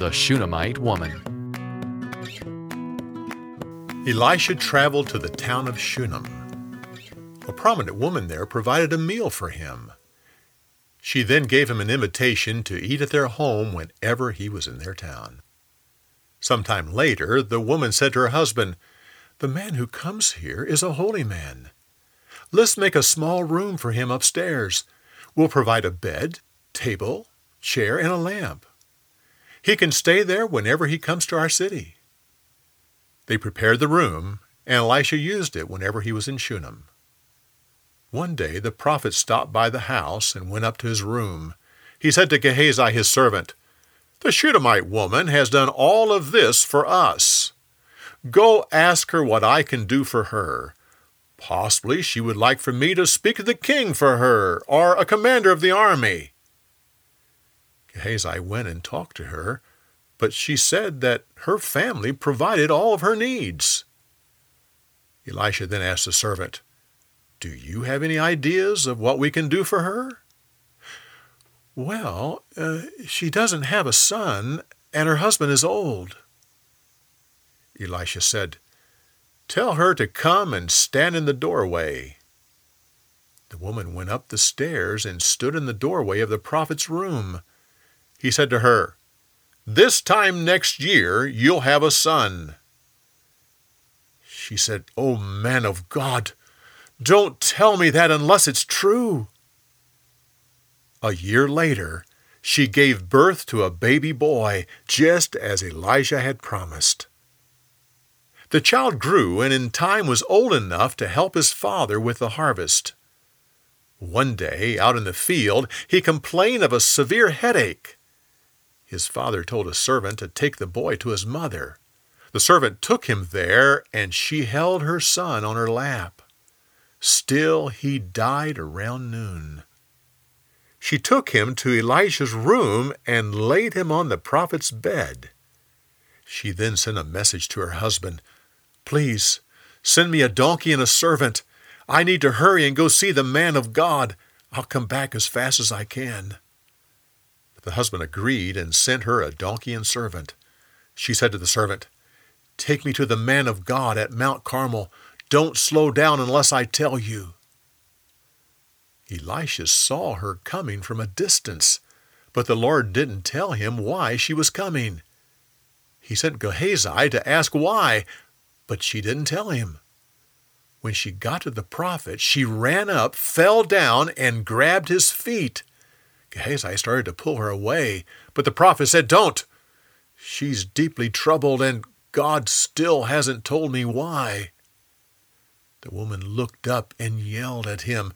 The Shunammite Woman. Elisha traveled to the town of Shunem. A prominent woman there provided a meal for him. She then gave him an invitation to eat at their home whenever he was in their town. Sometime later, the woman said to her husband, The man who comes here is a holy man. Let's make a small room for him upstairs. We'll provide a bed, table, chair, and a lamp. He can stay there whenever he comes to our city. They prepared the room, and Elisha used it whenever he was in Shunem. One day the prophet stopped by the house and went up to his room. He said to Gehazi his servant, The Shunammite woman has done all of this for us. Go ask her what I can do for her. Possibly she would like for me to speak to the king for her, or a commander of the army. Gehazi went and talked to her, but she said that her family provided all of her needs. Elisha then asked the servant, Do you have any ideas of what we can do for her? Well, uh, she doesn't have a son, and her husband is old. Elisha said, Tell her to come and stand in the doorway. The woman went up the stairs and stood in the doorway of the prophet's room. He said to her, This time next year you'll have a son. She said, O oh, man of God, don't tell me that unless it's true. A year later, she gave birth to a baby boy, just as Elijah had promised. The child grew and in time was old enough to help his father with the harvest. One day, out in the field, he complained of a severe headache. His father told a servant to take the boy to his mother. The servant took him there, and she held her son on her lap. Still, he died around noon. She took him to Elisha's room and laid him on the prophet's bed. She then sent a message to her husband Please, send me a donkey and a servant. I need to hurry and go see the man of God. I'll come back as fast as I can. The husband agreed and sent her a donkey and servant. She said to the servant, Take me to the man of God at Mount Carmel. Don't slow down unless I tell you. Elisha saw her coming from a distance, but the Lord didn't tell him why she was coming. He sent Gehazi to ask why, but she didn't tell him. When she got to the prophet, she ran up, fell down, and grabbed his feet. Gehazi started to pull her away, but the prophet said, Don't! She's deeply troubled, and God still hasn't told me why. The woman looked up and yelled at him,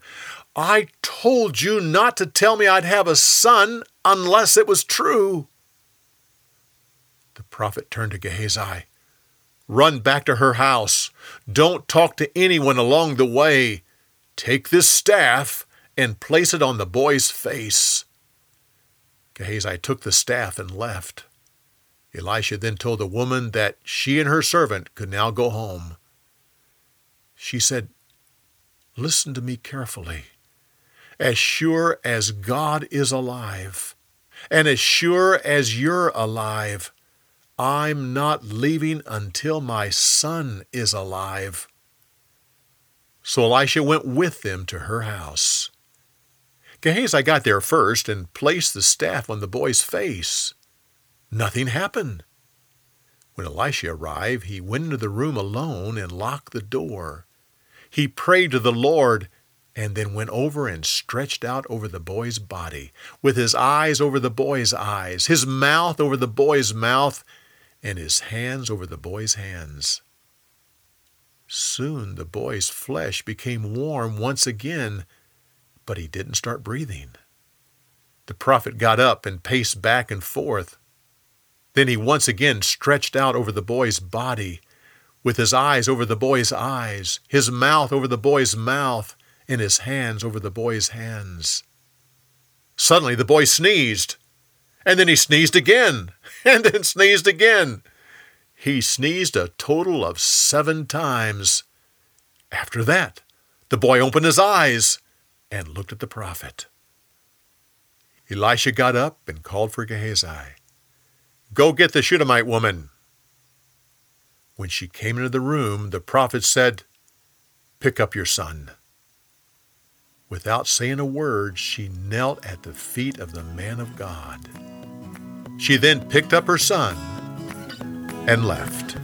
I told you not to tell me I'd have a son unless it was true. The prophet turned to Gehazi. Run back to her house. Don't talk to anyone along the way. Take this staff and place it on the boy's face. Gehazi took the staff and left. Elisha then told the woman that she and her servant could now go home. She said, Listen to me carefully. As sure as God is alive, and as sure as you're alive, I'm not leaving until my son is alive. So Elisha went with them to her house. Gehazi got there first and placed the staff on the boy's face. Nothing happened. When Elisha arrived, he went into the room alone and locked the door. He prayed to the Lord and then went over and stretched out over the boy's body, with his eyes over the boy's eyes, his mouth over the boy's mouth, and his hands over the boy's hands. Soon the boy's flesh became warm once again, but he didn't start breathing. The prophet got up and paced back and forth. Then he once again stretched out over the boy's body, with his eyes over the boy's eyes, his mouth over the boy's mouth, and his hands over the boy's hands. Suddenly the boy sneezed, and then he sneezed again, and then sneezed again. He sneezed a total of seven times. After that, the boy opened his eyes and looked at the prophet. Elisha got up and called for Gehazi. Go get the Shunammite woman. When she came into the room, the prophet said, Pick up your son. Without saying a word, she knelt at the feet of the man of God. She then picked up her son and left.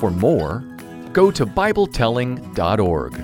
For more, go to BibleTelling.org.